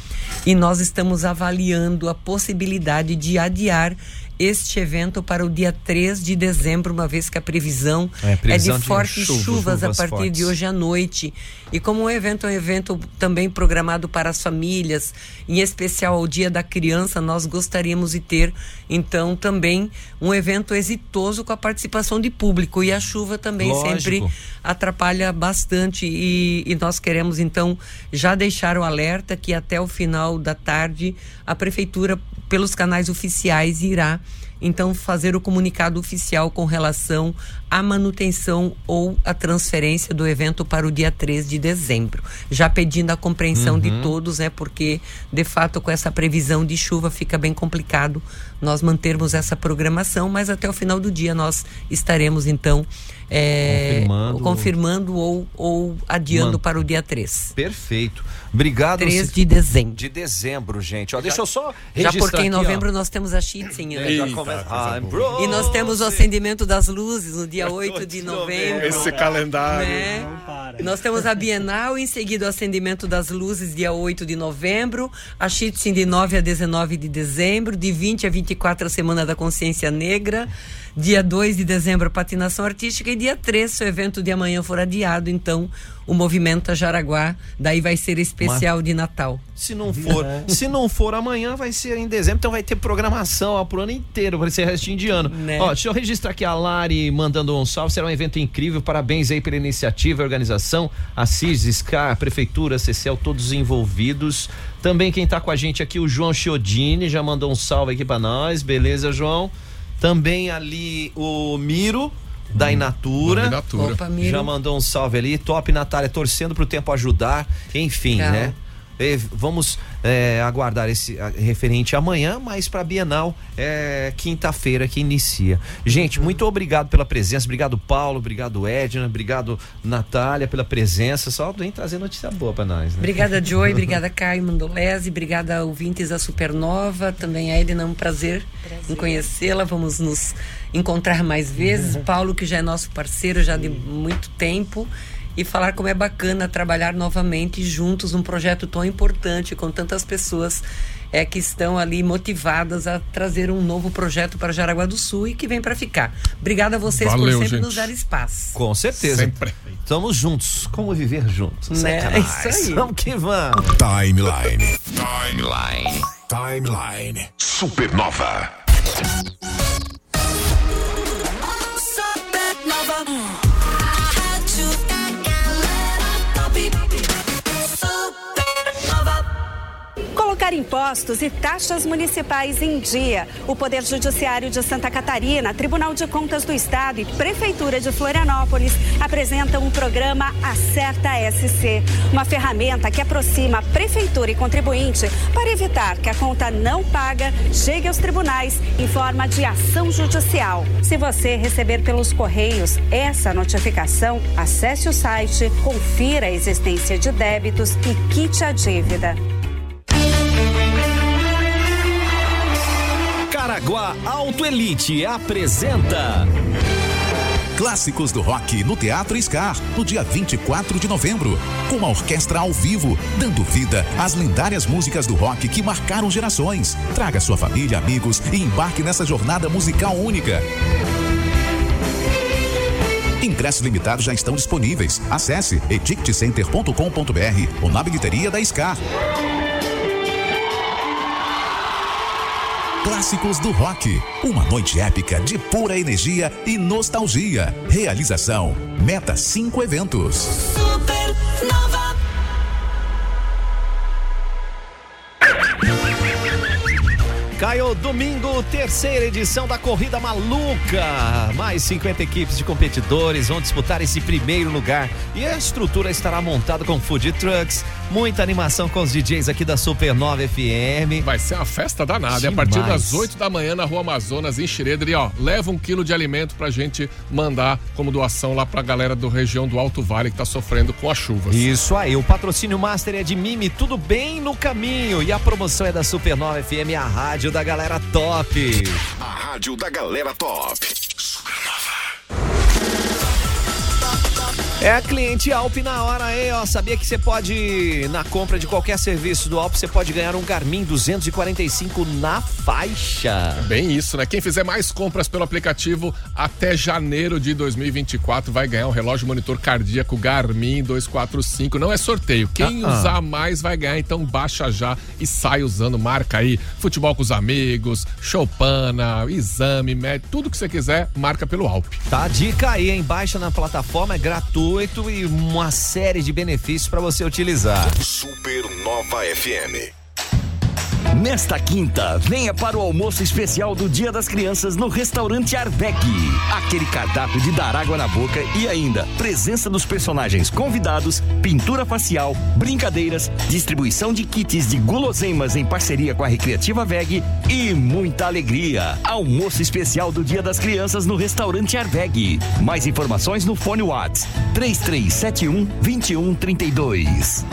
e nós estamos avaliando a possibilidade de adiar este evento para o dia 3 de dezembro, uma vez que a previsão É, é, previsão de de fortes chuva, chuvas, a chuvas partir fortes. de hoje à noite. E como o evento é um evento também programado para as famílias, em especial ao Dia da Criança, nós gostaríamos de ter, então, também um evento exitoso com a participação de público. E a chuva também Lógico. sempre atrapalha bastante e, e nós queremos então já deixar o alerta que até o final da tarde a prefeitura pelos canais oficiais irá então fazer o comunicado oficial com relação à manutenção ou à transferência do evento para o dia 3 de dezembro, já pedindo a compreensão de Uhum. todos, né, porque de fato com essa previsão de chuva fica bem complicado nós mantermos essa programação, mas até o final do dia nós estaremos então é, Confirmando. confirmando ou, ou adiando Man- para o dia 3. Perfeito. Obrigado. 3 de dezembro. De dezembro, gente. Ó, deixa eu só Já porque em ó. novembro nós temos a Chitzen. É, já começa- I'm E nós temos o acendimento das luzes no dia 8 de novembro. Esse calendário. Né? Nós temos a Bienal, em seguida o acendimento das luzes, dia 8 de novembro, a Chitzen de 9 a 19 de dezembro, de 20 a 24 a Semana da Consciência Negra, dia 2 de dezembro patinação artística e dia 3, se o evento de amanhã for adiado, então o movimento a Jaraguá, daí vai ser especial de Natal. Se não for, se não for amanhã, vai ser em dezembro, então vai ter programação ó, pro ano inteiro, vai ser restinho de ano. Né? Ó, deixa eu registrar aqui a Lari mandando um salve, será um evento incrível, parabéns aí pela iniciativa e organização, a CIS, SCAR, Prefeitura, CCL, todos envolvidos. Também quem tá com a gente aqui, o João Chiodini, já mandou um salve aqui pra nós, beleza, João? Também ali o Miro, da Inatura. da Inatura. Opa. Já mandou um salve ali. Top, Natália, torcendo pro tempo ajudar. Enfim, Legal. né? E vamos é, aguardar esse a- referente amanhã, mas para Bienal é quinta-feira que inicia. Gente, muito obrigado pela presença, obrigado Paulo, obrigado Edna, obrigado Natália pela presença. Só vem trazer notícia boa para nós, né? Obrigada, Joy. Obrigada, Caio Mandolese. Obrigada, ouvintes da Supernova. Também a Edna, é um prazer, em conhecê-la. Vamos nos encontrar mais vezes. Paulo, que já é nosso parceiro já de muito tempo. E falar como é bacana trabalhar novamente juntos num projeto tão importante, com tantas pessoas é, que estão ali motivadas a trazer um novo projeto para Jaraguá do Sul e que vem para ficar. Obrigada a vocês Valeu, por sempre gente. nos dar espaço. Com certeza. Sempre. Estamos juntos. Como viver juntos? Né? É isso aí. Vamos que vamos. Timeline. Timeline. Timeline. Supernova. Supernova. Impostos e taxas municipais em dia. O Poder Judiciário de Santa Catarina, Tribunal de Contas do Estado e Prefeitura de Florianópolis apresentam um programa Acerta SC, uma ferramenta que aproxima prefeitura e contribuinte para evitar que a conta não paga chegue aos tribunais em forma de ação judicial. Se você receber pelos correios essa notificação, acesse o site, confira a existência de débitos e quite a dívida. Caraguá Auto Elite apresenta Clássicos do Rock no Teatro Scar, no dia 24 de novembro, com uma orquestra ao vivo, dando vida às lendárias músicas do rock que marcaram gerações. Traga sua família, amigos e embarque nessa jornada musical única. Ingressos limitados já estão disponíveis. Acesse edictcenter.com.br ou na bilheteria da Scar. Clássicos do Rock. Uma noite épica de pura energia e nostalgia. Realização: Meta 5 Eventos. Supernova. Caio, domingo, terceira edição da Corrida Maluca. Mais 50 equipes de competidores vão disputar esse primeiro lugar. E a estrutura estará montada com food trucks, muita animação com os DJs aqui da Supernova FM. Vai ser uma festa danada. É a partir das 8 da manhã na Rua Amazonas, em Xereder. E ó, leva um quilo de alimento pra gente mandar como doação lá pra galera do região do Alto Vale que tá sofrendo com as chuvas. Isso aí, o patrocínio master é de Mimi, tudo bem no caminho. E a promoção é da Supernova FM, a rádio da galera top. A rádio da galera top. É a cliente Alp na hora aí, ó. Sabia que você pode, na compra de qualquer serviço do Alp, você pode ganhar um Garmin 245 na faixa. Bem isso, né? Quem fizer mais compras pelo aplicativo até janeiro de 2024 vai ganhar um relógio monitor cardíaco Garmin 245. Não é sorteio. Quem Ah, ah. usar mais vai ganhar, então baixa já e sai usando. Marca aí futebol com os amigos, Choupana, exame, médico, tudo que você quiser, marca pelo Alp. Tá, a dica aí, hein? Baixa na plataforma, é gratuito e uma série de benefícios pra você utilizar. Supernova FM. Nesta quinta, venha para o almoço especial do Dia das Crianças no restaurante Arvec. Aquele cardápio de dar água na boca e ainda presença dos personagens convidados, pintura facial, brincadeiras, distribuição de kits de guloseimas em parceria com a Recreativa Veg e muita alegria. Almoço especial do Dia das Crianças no restaurante Arveg. Mais informações no fone Whats 3371 2132.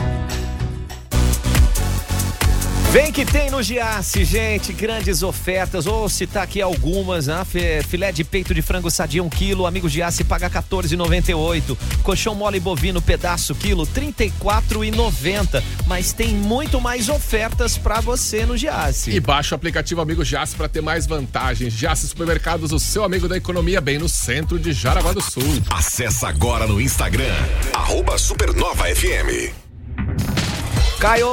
Vem que tem no Giasse, gente, grandes ofertas. Vou citar aqui algumas, né? Filé de peito de frango sadia 1 quilo, amigo Giasse paga 14,98. Colchão mole bovino pedaço quilo 34,90. Mas tem muito mais ofertas pra você no Giasse. E baixa o aplicativo Amigo Jace para ter mais vantagens. Jace Supermercados, o seu amigo da economia, bem no centro de Jaraguá do Sul. Acesse agora no Instagram, arroba Supernova FM. Caio,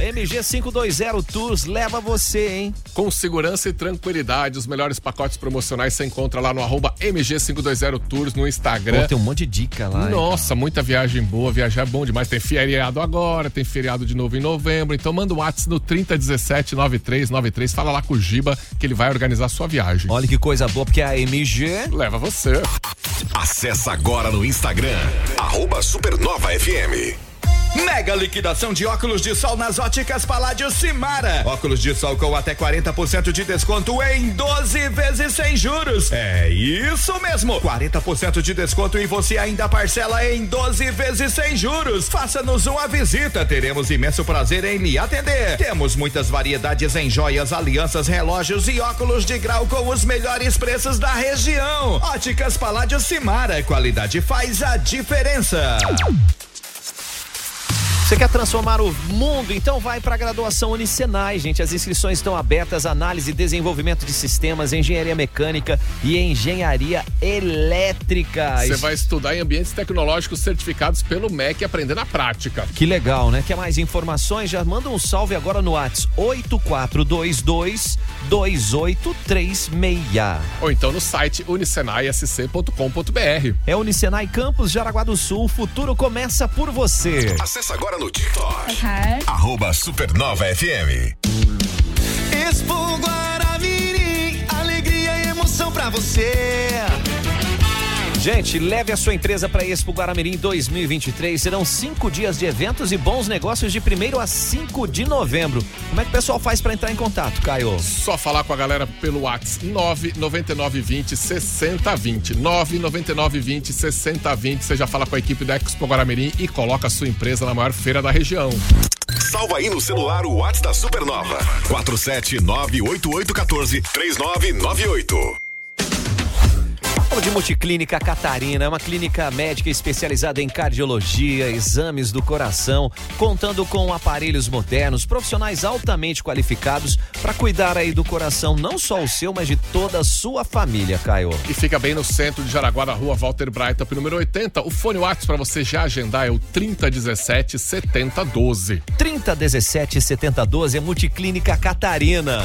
MG520 Tours leva você, hein? Com segurança e tranquilidade, os melhores pacotes promocionais você encontra lá no arroba MG520 Tours no Instagram. Pô, tem um monte de dica lá. hein, Nossa, muita viagem boa, viajar é bom demais. Tem feriado agora, tem feriado de novo em novembro. Então manda o WhatsApp no 3017 9393. Fala lá com o Giba que ele vai organizar a sua viagem. Olha que coisa boa, porque a MG leva você. Acesse agora no Instagram, arroba Supernova FM. Mega liquidação de óculos de sol nas óticas Paládio Simara. Óculos de sol com até 40% de desconto em 12 vezes sem juros. É isso mesmo. 40% de desconto e você ainda parcela em 12 vezes sem juros. Faça-nos uma visita. Teremos imenso prazer em lhe atender. Temos muitas variedades em joias, alianças, relógios e óculos de grau com os melhores preços da região. Óticas Paládio Simara. Qualidade faz a diferença. Você quer transformar o mundo? Então vai para a graduação Unicenai, gente. As inscrições estão abertas. Análise e desenvolvimento de sistemas, engenharia mecânica e engenharia elétrica. Você vai estudar em ambientes tecnológicos certificados pelo MEC e aprender na prática. Que legal, né? Quer mais informações? Já manda um salve agora no WhatsApp 8422 2836. Ou então no site unicenaisc.com.br. É Unicenai Campus Jaraguá do Sul. O futuro começa por você. Acesse agora no TikTok, arroba Supernova FM. Expo Guaramirim, alegria e emoção pra você. Gente, leve a sua empresa para Expo Guaramirim 2023. Serão cinco dias de eventos e bons negócios de 1 a 5 de novembro. Como é que o pessoal faz para entrar em contato, Caio? Só falar com a galera pelo WhatsApp 99920 6020. 99920 6020. Você já fala com a equipe da Expo Guaramirim e coloca a sua empresa na maior feira da região. Salva aí no celular o WhatsApp da Supernova. 47988143998. Falo de Multiclínica Catarina, é uma clínica médica especializada em cardiologia, exames do coração, contando com aparelhos modernos, profissionais altamente qualificados para cuidar aí do coração, não só o seu, mas de toda a sua família, Caio. E fica bem no centro de Jaraguá, na rua Walter Breitap, número 80. O fone WhatsApp para você já agendar é o 3017 7012. 3017 7012 é Multiclínica Catarina.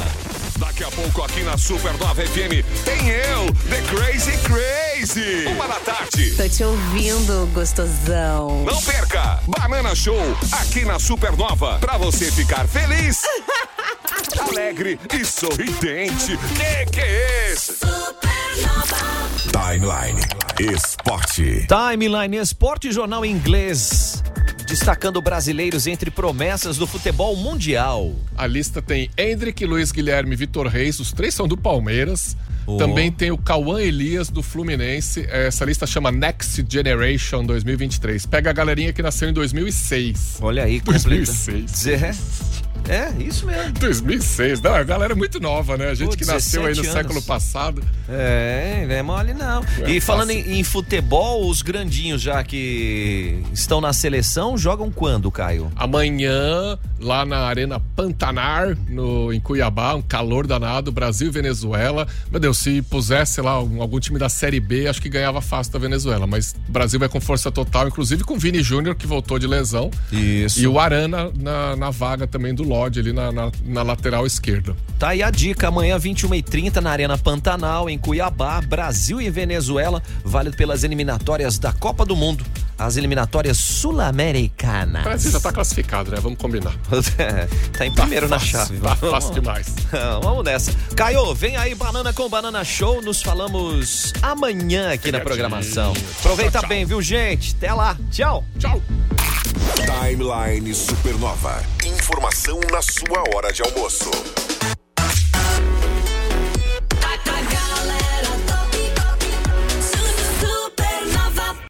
Daqui a pouco aqui na Supernova FM tem eu, The Crazy Crazy. Uma da tarde. Tô te ouvindo, gostosão. Não perca! Banana Show aqui na Supernova pra você ficar feliz alegre e sorridente. Que que é esse? Timeline Esporte. Timeline Esporte Jornal Inglês. Destacando brasileiros entre promessas do futebol mundial. A lista tem Hendrick, Luiz Guilherme, Vitor Reis, os três são do Palmeiras. Oh. Também tem o Cauã Elias do Fluminense. Essa lista chama Next Generation 2023. Pega a galerinha que nasceu em 2006. Olha aí, completa. 2006. É, é isso mesmo. 2006. Não, a galera é muito nova, né? A gente Pô, que nasceu aí no 17 século anos. passado. É, não é mole não. É e falando em, em futebol, os grandinhos já que estão na seleção jogam quando, Caio? Amanhã, lá na Arena Pantanar, no, em Cuiabá, um calor danado, Brasil e Venezuela. Meu Deus, se pusesse lá um- algum time da Série B, acho que ganhava fácil da Venezuela. Mas o Brasil vai com força total, inclusive com o Vini Júnior, que voltou de lesão. Isso. E o Arana na, na vaga também do Lodge, ali na, na, na lateral esquerda. Tá aí a dica, amanhã 21h30 na Arena Pantanal, em Cuiabá, Brasil e Venezuela, válido pelas eliminatórias da Copa do Mundo, as eliminatórias sul-americanas. Que já tá classificado, né? Vamos combinar. tá em primeiro na fácil, chave. Tá Vamos- fácil demais. Vamos nessa. Caio, vem aí Banana com Banana Show. Nos falamos amanhã aqui na programação. Aproveita bem, viu, gente? Até lá. Tchau. Tchau. Timeline Supernova. Informação na sua hora de almoço.